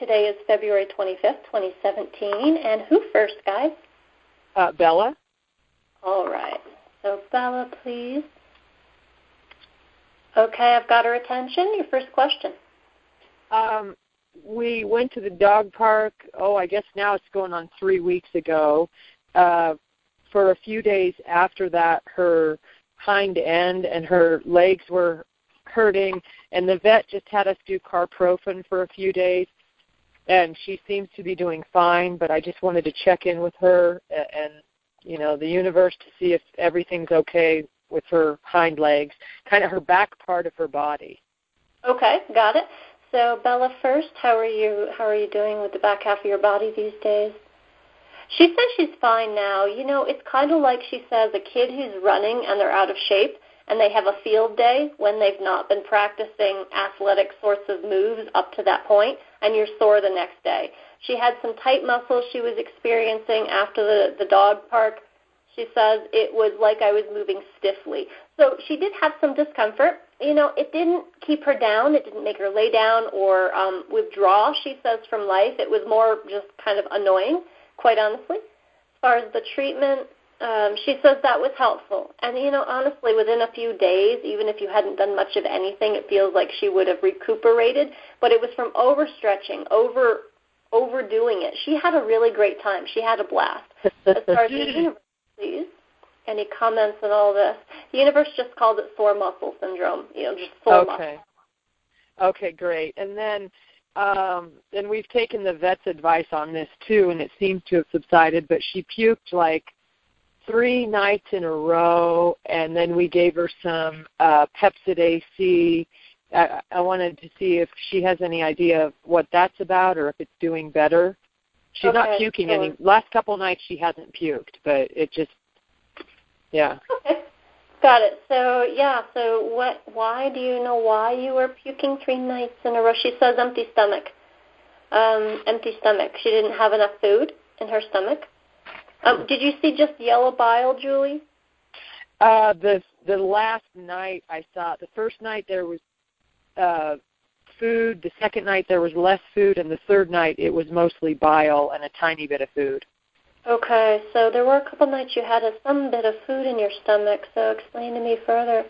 today is February 25th, 2017. And who first, guys? Uh, Bella. All right. So, Bella, please. Okay, I've got her attention. Your first question. Um, we went to the dog park. Oh, I guess now it's going on three weeks ago. Uh, for a few days after that, her hind end and her legs were hurting, and the vet just had us do carprofen for a few days. And she seems to be doing fine, but I just wanted to check in with her and, you know, the universe to see if everything's okay with her hind legs, kind of her back part of her body. Okay, got it. So Bella, first, how are you? How are you doing with the back half of your body these days? She says she's fine now. You know, it's kind of like she says a kid who's running and they're out of shape and they have a field day when they've not been practicing athletic sorts of moves up to that point and you're sore the next day. She had some tight muscles she was experiencing after the the dog park. She says it was like I was moving stiffly. So she did have some discomfort. You know, it didn't keep her down. It didn't make her lay down or um, withdraw, she says, from life. It was more just kind of annoying quite honestly. As far as the treatment, um, she says that was helpful. And, you know, honestly, within a few days, even if you hadn't done much of anything, it feels like she would have recuperated. But it was from overstretching, over overdoing it. She had a really great time. She had a blast. As far as the universe, please. Any comments on all this? The universe just called it sore muscle syndrome. You know, just sore okay. muscle. Okay, great. And then um, and we've taken the vet's advice on this too, and it seems to have subsided. But she puked like three nights in a row, and then we gave her some uh, Pepcid AC. I, I wanted to see if she has any idea of what that's about, or if it's doing better. She's okay, not puking so any. Last couple nights she hasn't puked, but it just, yeah. Okay. Got it. So yeah. So what? Why do you know why you were puking three nights in a row? She says empty stomach. Um, empty stomach. She didn't have enough food in her stomach. Um, did you see just yellow bile, Julie? Uh, the the last night I saw it. the first night there was uh, food. The second night there was less food, and the third night it was mostly bile and a tiny bit of food. Okay, so there were a couple nights you had a, some bit of food in your stomach. So explain to me further.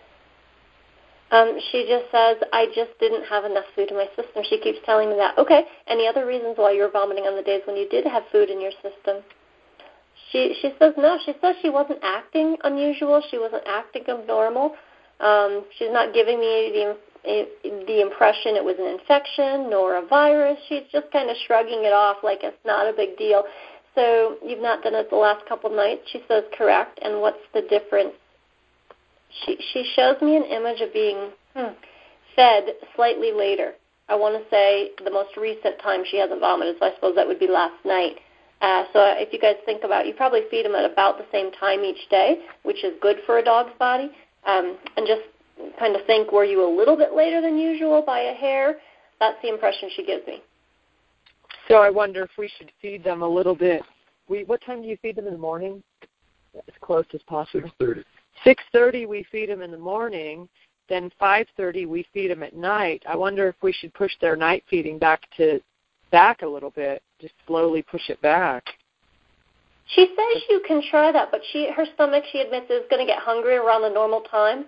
Um, she just says, I just didn't have enough food in my system. She keeps telling me that. Okay, any other reasons why you were vomiting on the days when you did have food in your system? She she says no. She says she wasn't acting unusual. She wasn't acting abnormal. Um, she's not giving me the the impression it was an infection nor a virus. She's just kind of shrugging it off like it's not a big deal. So you've not done it the last couple nights. She says correct. And what's the difference? She she shows me an image of being hmm, fed slightly later. I want to say the most recent time she hasn't vomited, so I suppose that would be last night. Uh, so if you guys think about, it, you probably feed them at about the same time each day, which is good for a dog's body. Um, and just kind of think, were you a little bit later than usual by a hair? That's the impression she gives me. So I wonder if we should feed them a little bit. We what time do you feed them in the morning? As close as possible. Six thirty. Six thirty we feed them in the morning. Then five thirty we feed them at night. I wonder if we should push their night feeding back to back a little bit. Just slowly push it back. She says you can try that, but she her stomach she admits is going to get hungry around the normal time.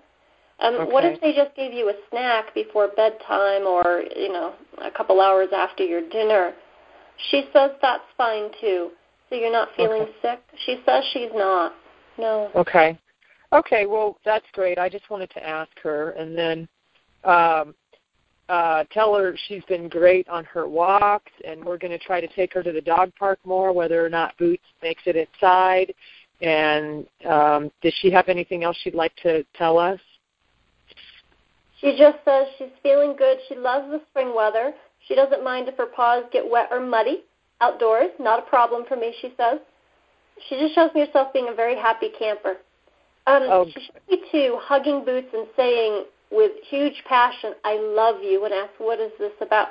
Um, Okay. What if they just gave you a snack before bedtime, or you know, a couple hours after your dinner? She says that's fine too. So you're not feeling Okay. sick. She says she's not. No. Okay. Okay, well that's great. I just wanted to ask her and then um uh tell her she's been great on her walks and we're going to try to take her to the dog park more whether or not Boots makes it inside and um does she have anything else she'd like to tell us? She just says she's feeling good. She loves the spring weather. She doesn't mind if her paws get wet or muddy outdoors. Not a problem for me, she says. She just shows me herself being a very happy camper. Um, Oh. She shows me too, hugging Boots and saying with huge passion, I love you, and asks, what is this about?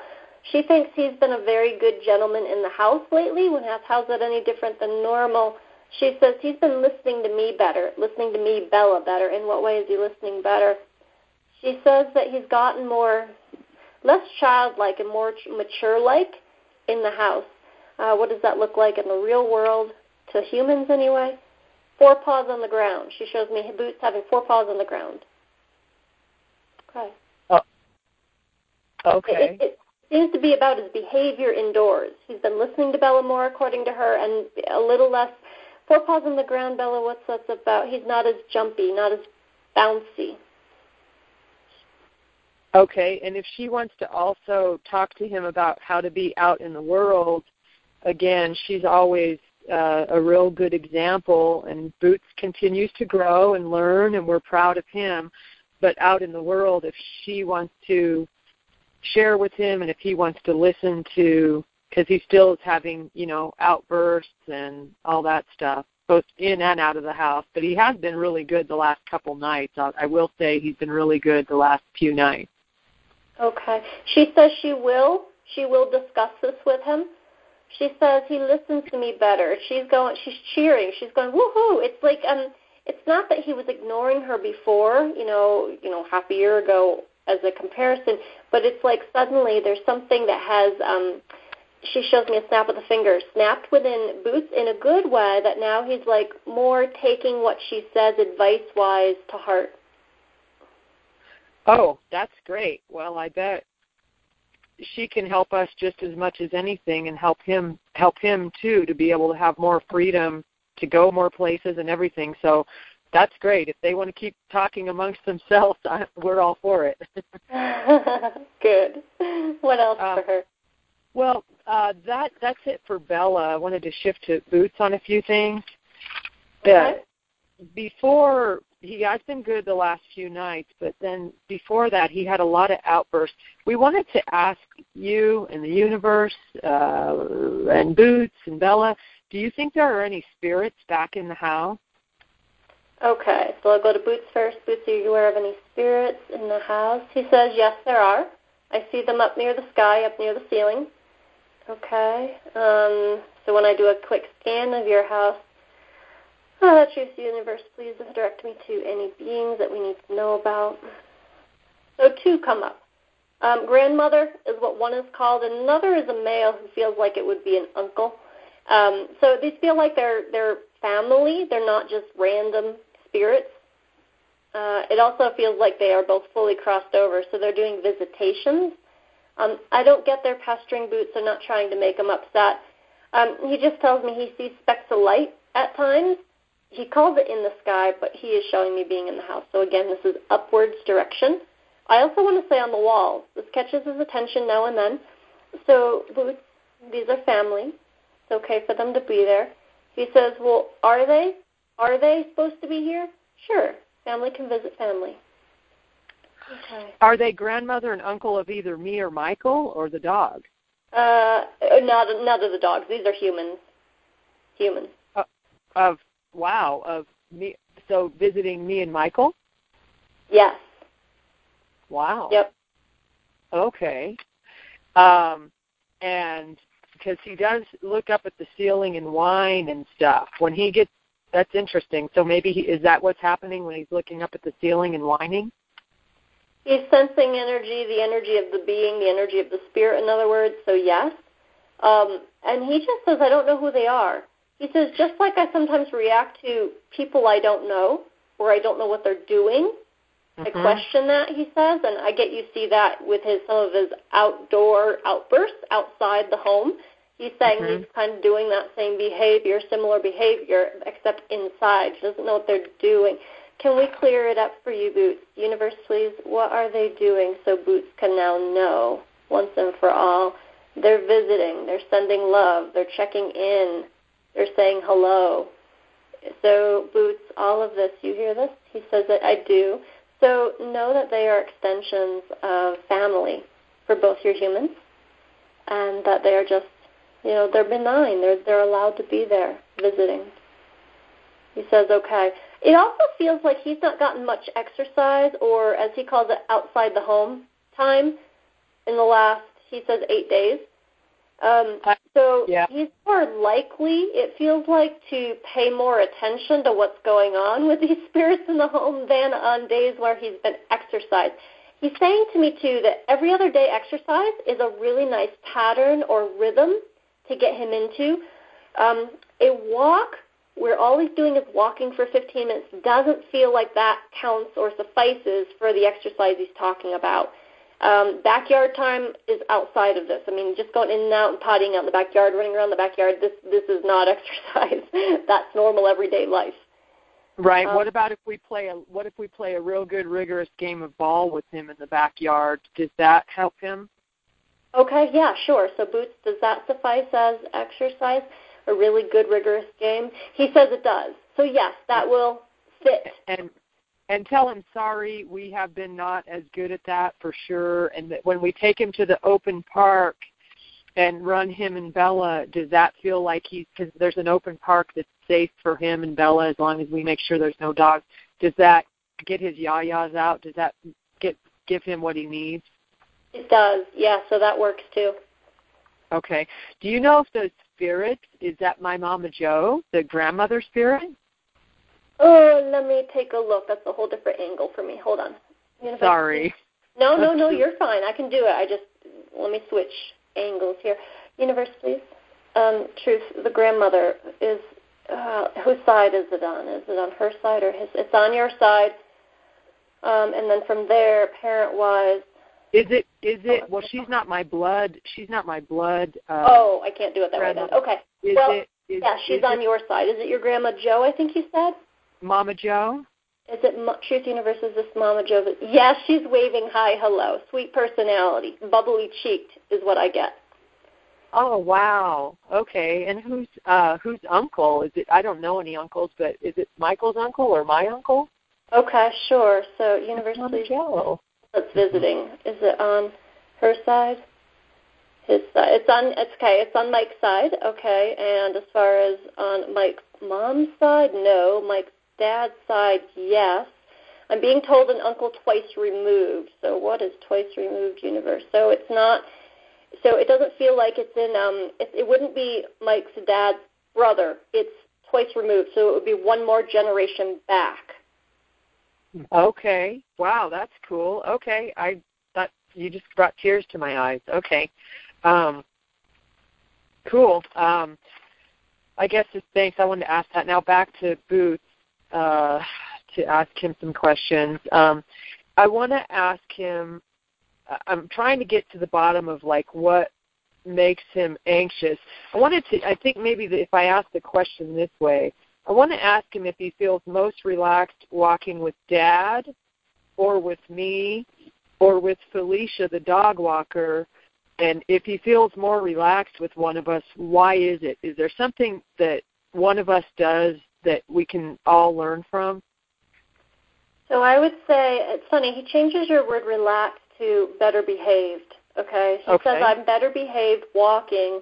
She thinks he's been a very good gentleman in the house lately. When asked, how's that any different than normal? She says he's been listening to me better, listening to me, Bella, better. In what way is he listening better? She says that he's gotten more, less childlike and more mature-like. in the house. Uh, what does that look like in the real world to humans anyway? Four paws on the ground. She shows me Boots having four paws on the ground. Okay. Oh. Okay. It, it, it seems to be about his behavior indoors. He's been listening to Bella more, according to her, and a little less. Four paws on the ground, Bella. What's that about? He's not as jumpy, not as bouncy. Okay, and if she wants to also talk to him about how to be out in the world, again, she's always uh, a real good example. And Boots continues to grow and learn, and we're proud of him. But out in the world, if she wants to share with him, and if he wants to listen to, because he still is having, you know, outbursts and all that stuff, both in and out of the house. But he has been really good the last couple nights. I I will say he's been really good the last few nights. Okay. She says she will. She will discuss this with him. She says he listens to me better. She's going. She's cheering. She's going woohoo! It's like um. It's not that he was ignoring her before. You know. You know, half a year ago as a comparison. But it's like suddenly there's something that has um. She shows me a snap of the finger, snapped within Boots in a good way. That now he's like more taking what she says advice wise to heart. Oh, that's great. Well, I bet she can help us just as much as anything and help him help him too to be able to have more freedom to go more places and everything. So that's great. If they want to keep talking amongst themselves, I, we're all for it. Good. What else um, for her? Well, uh, that that's it for Bella. I wanted to shift to Boots on a few things. Okay. before he has been good the last few nights, but then before that, he had a lot of outbursts. We wanted to ask you and the universe uh, and Boots and Bella, do you think there are any spirits back in the house? Okay, so I'll go to Boots first. Boots, are you aware of any spirits in the house? He says, yes, there are. I see them up near the sky, up near the ceiling. Okay, um, so when I do a quick scan of your house, Oh, truth universe, please direct me to any beings that we need to know about. So two come up. Um, grandmother is what one is called, another is a male who feels like it would be an uncle. Um, so these feel like they're they're family. They're not just random spirits. Uh, it also feels like they are both fully crossed over, so they're doing visitations. Um, I don't get their pestering boots. They're not trying to make him upset. Um, he just tells me he sees specks of light at times, he calls it in the sky, but he is showing me being in the house. So again, this is upwards direction. I also want to say on the walls, this catches his attention now and then. So boots, these are family. It's okay for them to be there. He says, well, are they? Are they supposed to be here? Sure. Family can visit family. Okay. Are they grandmother and uncle of either me or Michael or the dog? Uh, not none of the dogs. These are humans. Humans. Uh, of wow of me so visiting me and Michael? Yes. Wow. Yep. Okay. Um and because he does look up at the ceiling and whine and stuff. When he gets that's interesting. So maybe he, is that what's happening when he's looking up at the ceiling and whining? He's sensing energy, the energy of the being, the energy of the spirit, in other words. So yes. Um, and he just says, I don't know who they are. He says, just like I sometimes react to people I don't know or I don't know what they're doing, mm-hmm. I question that, he says, and I get you see that with his some of his outdoor outbursts outside the home. He's saying mm-hmm. he's kind of doing that same behavior, similar behavior, except inside. He doesn't know what they're doing. Can we clear it up for you, Boots? Universe, please, what are they doing so Boots can now know once and for all? They're visiting, they're sending love, they're checking in, they're saying hello. So, Boots, all of this, you hear this? He says that I do. So, know that they are extensions of family for both your humans and that they are just, you know, they're benign. They're, they're allowed to be there visiting. He says, okay. It also feels like he's not gotten much exercise or, as he calls it, outside the home time in the last, he says, eight days. Um, so yeah. he's more likely, it feels like, to pay more attention to what's going on with these spirits in the home than on days where he's been exercised. he's saying to me too that every other day exercise is a really nice pattern or rhythm to get him into. Um, a walk where all he's doing is walking for 15 minutes doesn't feel like that counts or suffices for the exercise he's talking about. Um, backyard time is outside of this. I mean, just going in and out and pottying out in the backyard, running around the backyard. This this is not exercise. That's normal everyday life. Right. Um, what about if we play a what if we play a real good rigorous game of ball with him in the backyard? Does that help him? Okay, yeah, sure. So boots does that suffice as exercise? A really good rigorous game? He says it does. So yes, that will fit. And and tell him sorry, we have been not as good at that for sure and that when we take him to the open park and run him and Bella, does that feel like he's because there's an open park that's safe for him and Bella as long as we make sure there's no dogs? Does that get his yayas out? Does that get give him what he needs? It does, yeah. So that works too. Okay. Do you know if the spirit is that my Mama Joe, the grandmother spirit? Oh, let me take a look. That's a whole different angle for me. Hold on. Sorry. No, no, no. You're fine. I can do it. I just let me switch angles here. Universe, please. Um, truth, the grandmother is uh, whose side is it on? Is it on her side or his? It's on your side. Um, and then from there, parent-wise. Is it? Is it? Well, she's not my blood. She's not my blood. Uh, oh, I can't do it that way then. Okay. Is well, it? Is, yeah, she's on it, your side. Is it your grandma Joe? I think you said. Mama Joe. Is it Truth Universe? Is this Mama Joe? Yes, she's waving hi, hello. Sweet personality, bubbly cheeked is what I get. Oh wow. Okay. And who's uh whose uncle? Is it I don't know any uncles, but is it Michael's uncle or my uncle? Okay, sure. So University Joe. That's visiting. Is it on her side? His side. It's on it's okay, it's on Mike's side, okay. And as far as on Mike's mom's side, no. Mike's dad's side, yes. I'm being told an uncle twice removed. So what is twice removed universe? So it's not so it doesn't feel like it's in um it, it wouldn't be Mike's dad's brother. It's twice removed, so it would be one more generation back. Okay. Wow, that's cool. Okay. I thought you just brought tears to my eyes. Okay. Um cool. Um I guess just thanks. I wanted to ask that. Now back to Boots, uh, to ask him some questions. Um, I want to ask him I'm trying to get to the bottom of like what makes him anxious. I wanted to. I think maybe if I ask the question this way, I want to ask him if he feels most relaxed walking with Dad, or with me, or with Felicia, the dog walker. And if he feels more relaxed with one of us, why is it? Is there something that one of us does that we can all learn from? So I would say it's funny. He changes your word relaxed to better behaved. Okay, he okay. says I'm better behaved walking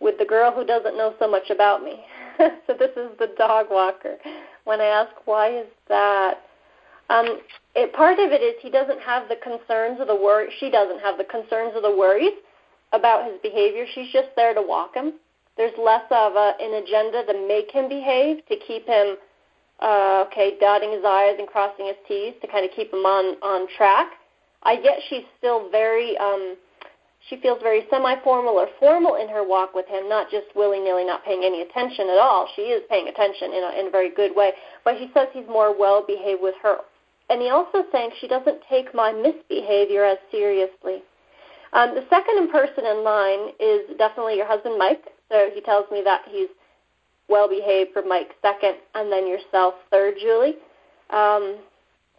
with the girl who doesn't know so much about me. so this is the dog walker. When I ask why is that, um, it, part of it is he doesn't have the concerns or the worry. She doesn't have the concerns or the worries about his behavior. She's just there to walk him. There's less of a, an agenda to make him behave, to keep him, uh, okay, dotting his I's and crossing his T's, to kind of keep him on on track. I get she's still very um she feels very semi-formal or formal in her walk with him, not just willy-nilly not paying any attention at all. She is paying attention in a, in a very good way, but he says he's more well-behaved with her. And he also saying she doesn't take my misbehavior as seriously. Um, the second in person in line is definitely your husband, Mike. So he tells me that he's well behaved for Mike second, and then yourself third, Julie. Um,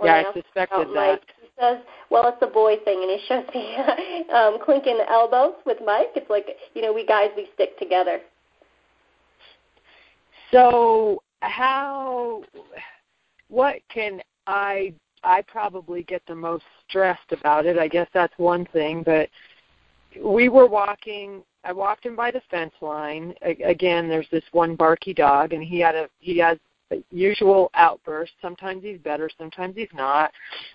yeah, I suspected that. Mike, says, well, it's a boy thing, and he shows me um, clinking elbows with Mike. It's like, you know, we guys, we stick together. So, how, what can I, I probably get the most stressed about it. I guess that's one thing, but we were walking I walked him by the fence line. Again, there's this one barky dog, and he had a he has usual outburst. Sometimes he's better, sometimes he's not.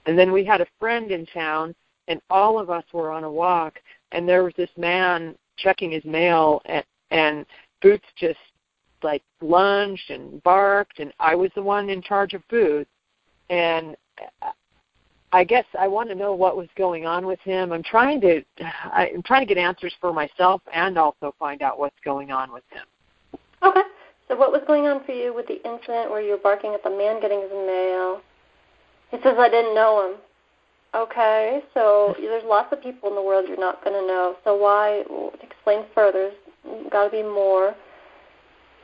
And then we had a friend in town, and all of us were on a walk, and there was this man checking his mail, and, and Boots just like lunged and barked, and I was the one in charge of Boots, and uh, I guess I want to know what was going on with him. I'm trying to I'm trying to get answers for myself and also find out what's going on with him. Okay. So what was going on for you with the incident where you were barking at the man getting his mail? He says I didn't know him. Okay, so there's lots of people in the world you're not going to know. So why? Explain further. Got to be more.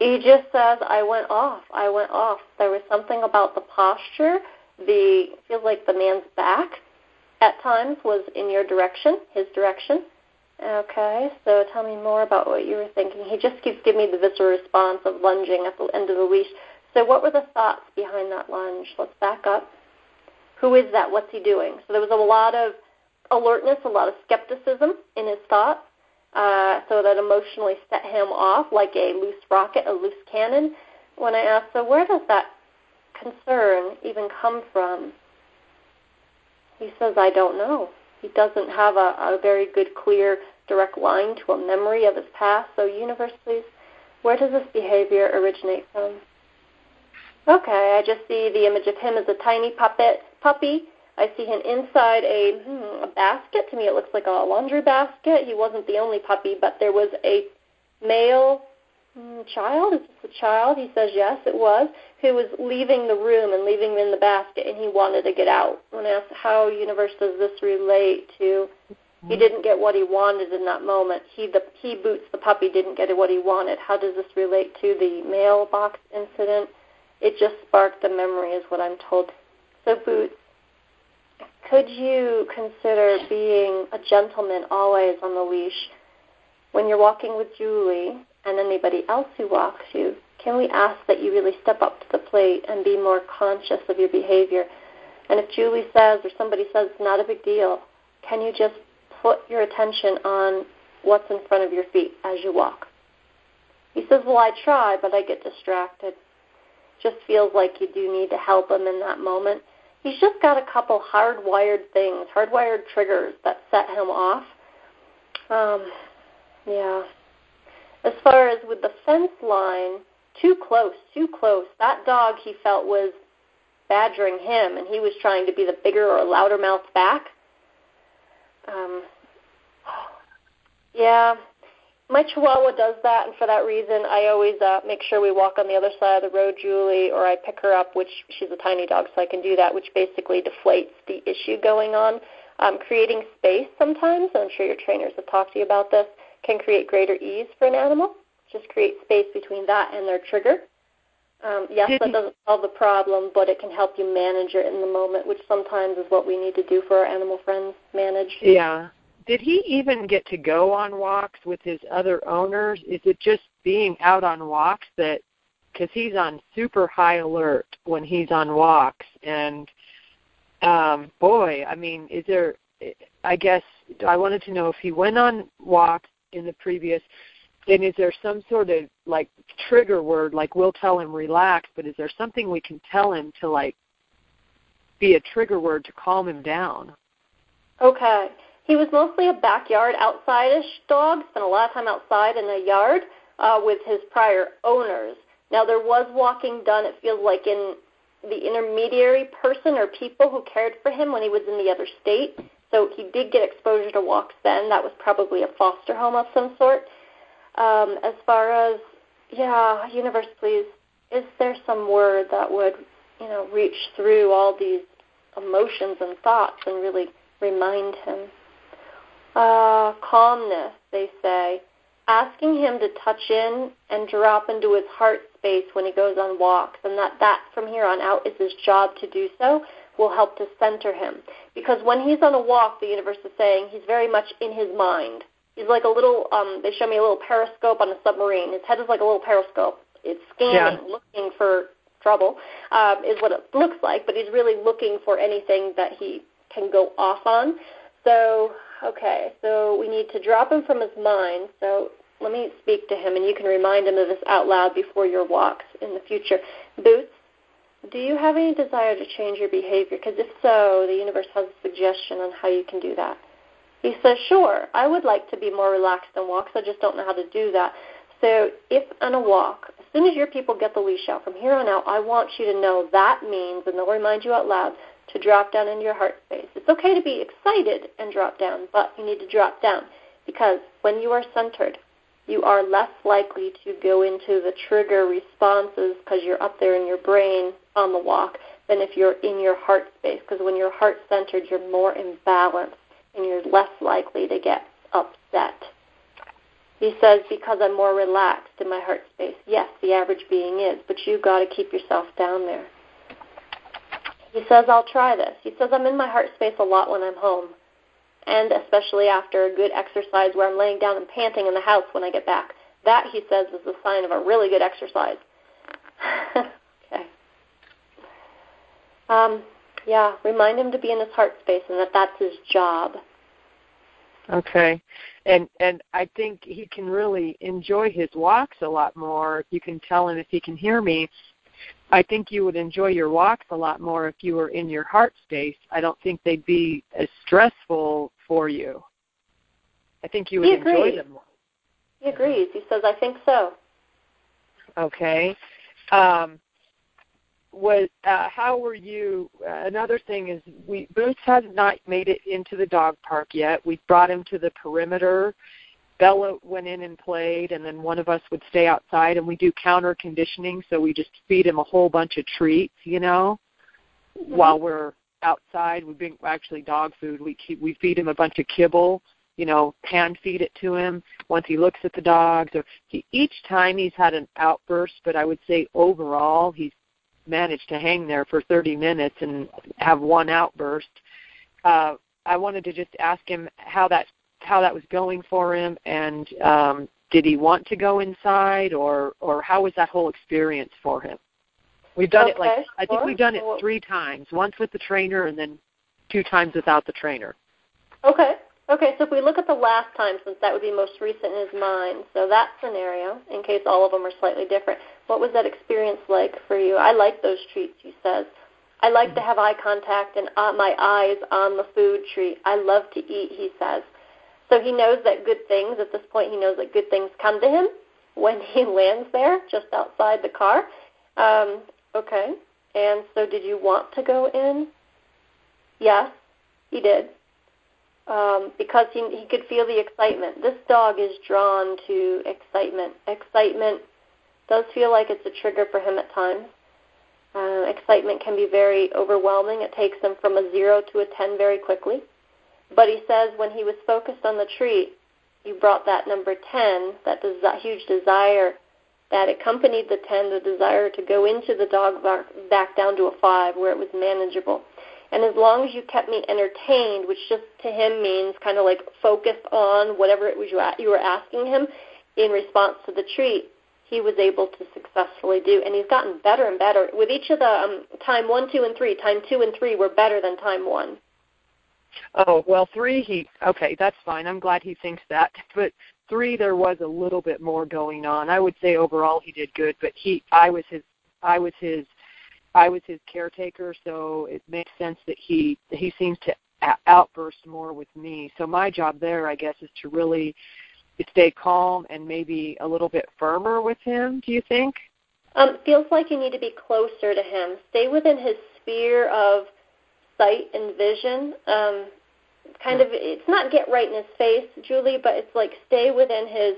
He just says I went off. I went off. There was something about the posture. The feels like the man's back at times was in your direction, his direction. Okay, so tell me more about what you were thinking. He just keeps giving me the visceral response of lunging at the end of the leash. So what were the thoughts behind that lunge? Let's back up. Who is that? What's he doing? So there was a lot of alertness, a lot of skepticism in his thoughts. Uh, so that emotionally set him off like a loose rocket, a loose cannon. When I asked, so where does that concern even come from? He says, I don't know. He doesn't have a, a very good, clear, direct line to a memory of his past. So, universe, please, where does this behavior originate from? Okay, I just see the image of him as a tiny puppet puppy. I see him inside a, hmm, a basket. To me, it looks like a laundry basket. He wasn't the only puppy, but there was a male child. Is this a child? He says yes, it was. Who was leaving the room and leaving in the basket, and he wanted to get out. When asked how universe does this relate to, he mm-hmm. didn't get what he wanted in that moment. He the he boots the puppy didn't get what he wanted. How does this relate to the mailbox incident? It just sparked the memory, is what I'm told. So boots could you consider being a gentleman always on the leash when you're walking with Julie and anybody else who walks you? Can we ask that you really step up to the plate and be more conscious of your behavior? And if Julie says or somebody says it's not a big deal, can you just put your attention on what's in front of your feet as you walk? He says, Well, I try, but I get distracted. Just feels like you do need to help him in that moment he's just got a couple hardwired things, hardwired triggers that set him off. Um, yeah. As far as with the fence line, too close, too close. That dog he felt was badgering him, and he was trying to be the bigger or louder mouthed back. Um, yeah, my Chihuahua does that, and for that reason, I always uh, make sure we walk on the other side of the road, Julie, or I pick her up, which she's a tiny dog, so I can do that, which basically deflates the issue going on. Um, creating space sometimes, I'm sure your trainers have talked to you about this, can create greater ease for an animal. Just create space between that and their trigger. Um, yes, that doesn't solve the problem, but it can help you manage it in the moment, which sometimes is what we need to do for our animal friends manage. Yeah, did he even get to go on walks with his other owners? Is it just being out on walks that because he's on super high alert when he's on walks and um boy i mean is there i guess i wanted to know if he went on walks in the previous and is there some sort of like trigger word like we'll tell him relax but is there something we can tell him to like be a trigger word to calm him down okay he was mostly a backyard, outside-ish dog. Spent a lot of time outside in the yard uh, with his prior owners. Now there was walking done. It feels like in the intermediary person or people who cared for him when he was in the other state. So he did get exposure to walks then. That was probably a foster home of some sort. Um, as far as yeah, universe, please, is there some word that would you know reach through all these emotions and thoughts and really remind him? uh, calmness, they say, asking him to touch in and drop into his heart space when he goes on walks, and that that from here on out is his job to do so, will help to center him. Because when he's on a walk, the universe is saying he's very much in his mind. He's like a little, um, they show me a little periscope on a submarine. His head is like a little periscope. It's scanning, yeah. looking for trouble, um, is what it looks like, but he's really looking for anything that he can go off on. So Okay, so we need to drop him from his mind. So let me speak to him, and you can remind him of this out loud before your walks in the future. Boots, do you have any desire to change your behavior? Because if so, the universe has a suggestion on how you can do that. He says, Sure, I would like to be more relaxed on walks. I just don't know how to do that. So if on a walk, as soon as your people get the leash out, from here on out, I want you to know that means, and they'll remind you out loud, to drop down into your heart space. It's okay to be excited and drop down, but you need to drop down because when you are centered, you are less likely to go into the trigger responses because you're up there in your brain on the walk than if you're in your heart space. Because when you're heart centered, you're more in balance and you're less likely to get upset. He says, because I'm more relaxed in my heart space. Yes, the average being is, but you've got to keep yourself down there. He says, I'll try this. He says, I'm in my heart space a lot when I'm home, and especially after a good exercise where I'm laying down and panting in the house when I get back. That, he says, is a sign of a really good exercise. okay. Um, yeah, remind him to be in his heart space and that that's his job. Okay. And and I think he can really enjoy his walks a lot more you can tell him if he can hear me. I think you would enjoy your walks a lot more if you were in your heart space. I don't think they'd be as stressful for you. I think you would enjoy them more. He agrees. He says, I think so. Okay. Um, was uh, how were you? Uh, another thing is, we Boots has not made it into the dog park yet. We brought him to the perimeter. Bella went in and played, and then one of us would stay outside, and we do counter conditioning, so we just feed him a whole bunch of treats, you know, mm-hmm. while we're outside. We bring actually dog food. We keep we feed him a bunch of kibble, you know, hand feed it to him once he looks at the dogs. Or he, each time he's had an outburst, but I would say overall he's managed to hang there for 30 minutes and have one outburst. Uh, I wanted to just ask him how that how that was going for him, and um, did he want to go inside, or or how was that whole experience for him? We've done okay, it like I think we've done it three times. Once with the trainer, and then two times without the trainer. Okay. Okay, so if we look at the last time, since that would be most recent in his mind, so that scenario, in case all of them are slightly different, what was that experience like for you? I like those treats, he says. I like to have eye contact and uh, my eyes on the food treat. I love to eat, he says. So he knows that good things, at this point, he knows that good things come to him when he lands there just outside the car. Um, okay. And so did you want to go in? Yes, he did um, because he, he could feel the excitement. This dog is drawn to excitement. Excitement does feel like it's a trigger for him at times. Uh, excitement can be very overwhelming. It takes him from a zero to a ten very quickly. But he says when he was focused on the treat, you brought that number 10, that desi- huge desire that accompanied the 10, the desire to go into the dog box back down to a 5 where it was manageable. And as long as you kept me entertained, which just to him means kind of like focused on whatever it was you were asking him in response to the treat, he was able to successfully do. And he's gotten better and better. With each of the um, time one, two, and three, time two and three were better than time one. Oh well, three he okay, that's fine. I'm glad he thinks that. But three, there was a little bit more going on. I would say overall he did good, but he, I was his, I was his I was his caretaker, so it makes sense that he he seems to outburst more with me. So my job there, I guess, is to really stay calm and maybe a little bit firmer with him. Do you think? Um, feels like you need to be closer to him. Stay within his sphere of sight and vision. Um, kind of, it's not get right in his face, Julie, but it's like stay within his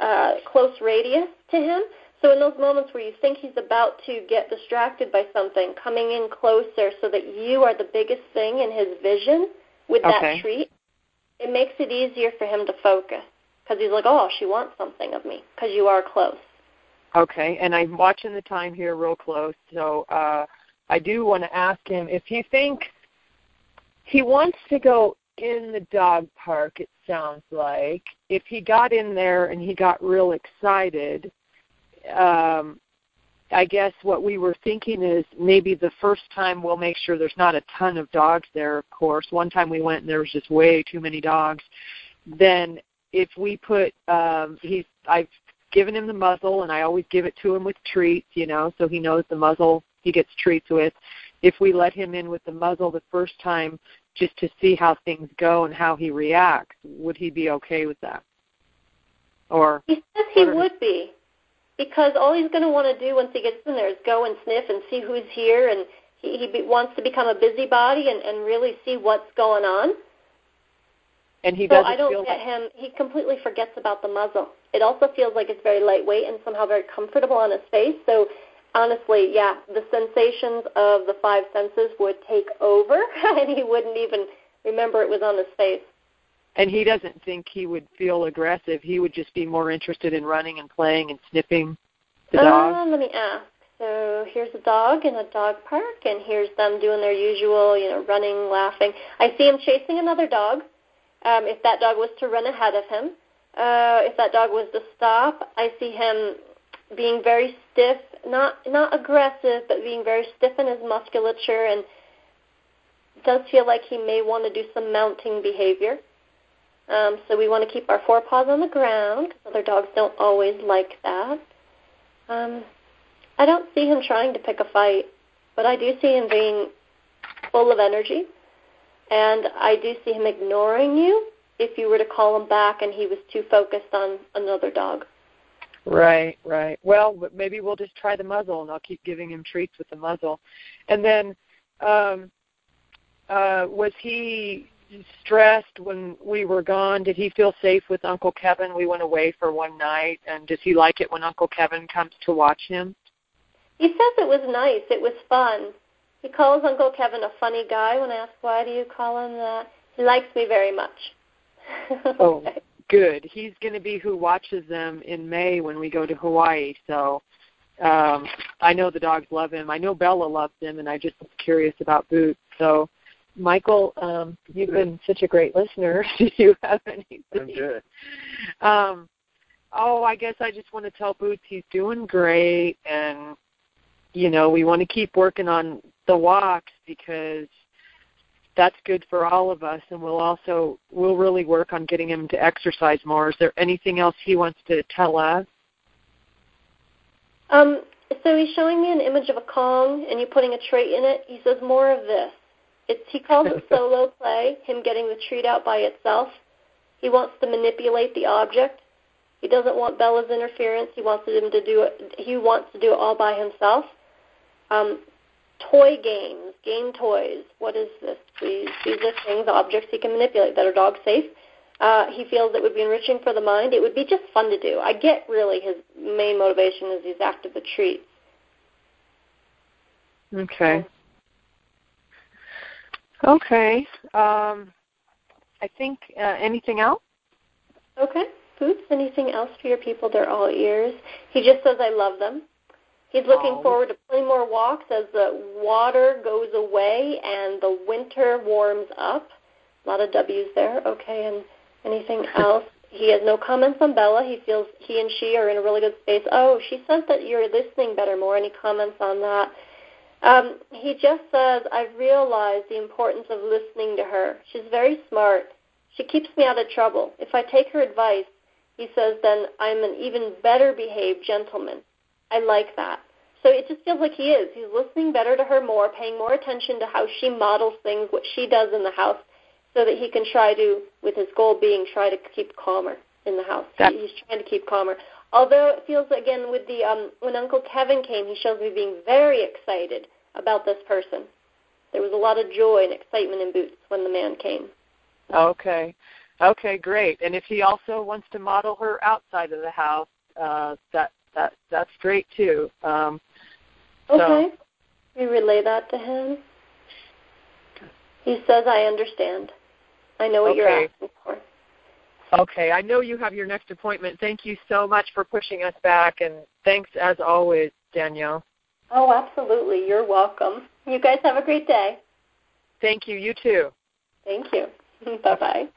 uh, close radius to him so in those moments where you think he's about to get distracted by something, coming in closer so that you are the biggest thing in his vision with okay. that treat, it makes it easier for him to focus because he's like, oh, she wants something of me because you are close. Okay, and I'm watching the time here real close, so uh, I do want to ask him if he thinks he wants to go in the dog park. It sounds like if he got in there and he got real excited um, I guess what we were thinking is maybe the first time we'll make sure there's not a ton of dogs there, of course. One time we went and there was just way too many dogs. Then if we put um he's I've given him the muzzle and I always give it to him with treats, you know, so he knows the muzzle he gets treats with. If we let him in with the muzzle the first time just to see how things go and how he reacts, would he be okay with that? Or He says he would be because all he's going to want to do once he gets in there is go and sniff and see who's here and he, he be, wants to become a busybody and, and really see what's going on. And he doesn't So I don't get like, him. He completely forgets about the muzzle. It also feels like it's very lightweight and somehow very comfortable on his face. So honestly, yeah, the sensations of the five senses would take over, and he wouldn't even remember it was on his face. and he doesn't think he would feel aggressive. He would just be more interested in running and playing and sniffing the dog. Uh, let me ask. So here's a dog in a dog park, and here's them doing their usual, you know, running, laughing. I see him chasing another dog. Um, if that dog was to run ahead of him, uh, if that dog was to stop, I see him being very stiff, not not aggressive, but being very stiff in his musculature, and does feel like he may want to do some mounting behavior. Um, so we want to keep our forepaws on the ground. Other dogs don't always like that. Um, I don't see him trying to pick a fight, but I do see him being full of energy, and I do see him ignoring you if you were to call him back and he was too focused on another dog. Right, right. Well, maybe we'll just try the muzzle, and I'll keep giving him treats with the muzzle. And then, um, uh, was he stressed when we were gone? Did he feel safe with Uncle Kevin? We went away for one night, and does he like it when Uncle Kevin comes to watch him? He says it was nice. It was fun. He calls Uncle Kevin a funny guy. When I ask why do you call him that, he likes me very much. Oh, good. He's going to be who watches them in May when we go to Hawaii. So um, I know the dogs love him. I know Bella loves him, and I just was curious about Boots. So, Michael, um, you've been such a great listener. Do you have anything? I'm good. Um, oh, I guess I just want to tell Boots he's doing great, and you know we want to keep working on the walks because that's good for all of us, and we'll also we'll really work on getting him to exercise more. Is there anything else he wants to tell us? Um, so he's showing me an image of a Kong, and you're putting a trait in it. He says more of this. It's he calls it solo play, him getting the treat out by itself. He wants to manipulate the object. He doesn't want Bella's interference. He wants him to do it. He wants to do it all by himself. Um, toy games, game toys. What is this, please? These are things, objects he can manipulate that are dog safe. Uh, he feels it would be enriching for the mind. It would be just fun to do. I get really his main motivation is he's after the treats. Okay. Okay. Um, I think uh, anything else? Okay. Boots, anything else for your people? They're all ears. He just says, I love them. He's looking Oh. forward to plenty more walks as the water goes away and the winter warms up. A lot of W's there. Okay, and anything else? he has no comments on Bella. He feels he and she are in a really good space. Oh, she says that you're listening better more. Any comments on that? Um, he just says, I've realized the importance of listening to her. She's very smart. She keeps me out of trouble. If I take her advice, he says, then I'm an even better behaved gentleman. I like that. So it just feels like he is. He's listening better to her more, paying more attention to how she models things, what she does in the house, so that he can try to, with his goal being, try to keep calmer in the house. That- He's trying to keep calmer. Although it feels again with the um, when Uncle Kevin came, he shows me being very excited about this person. There was a lot of joy and excitement in Boots when the man came. Okay. Okay, great. And if he also wants to model her outside of the house, uh, that that that's great too. Um, So- Okay. We relay that to him. He says, I understand. I know what you're asking for. okay, I know you have your next appointment. Thank you so much for pushing us back, and thanks as always, Danielle. Oh, absolutely. You're welcome. You guys have a great day. Thank you. You too. Thank you. bye bye.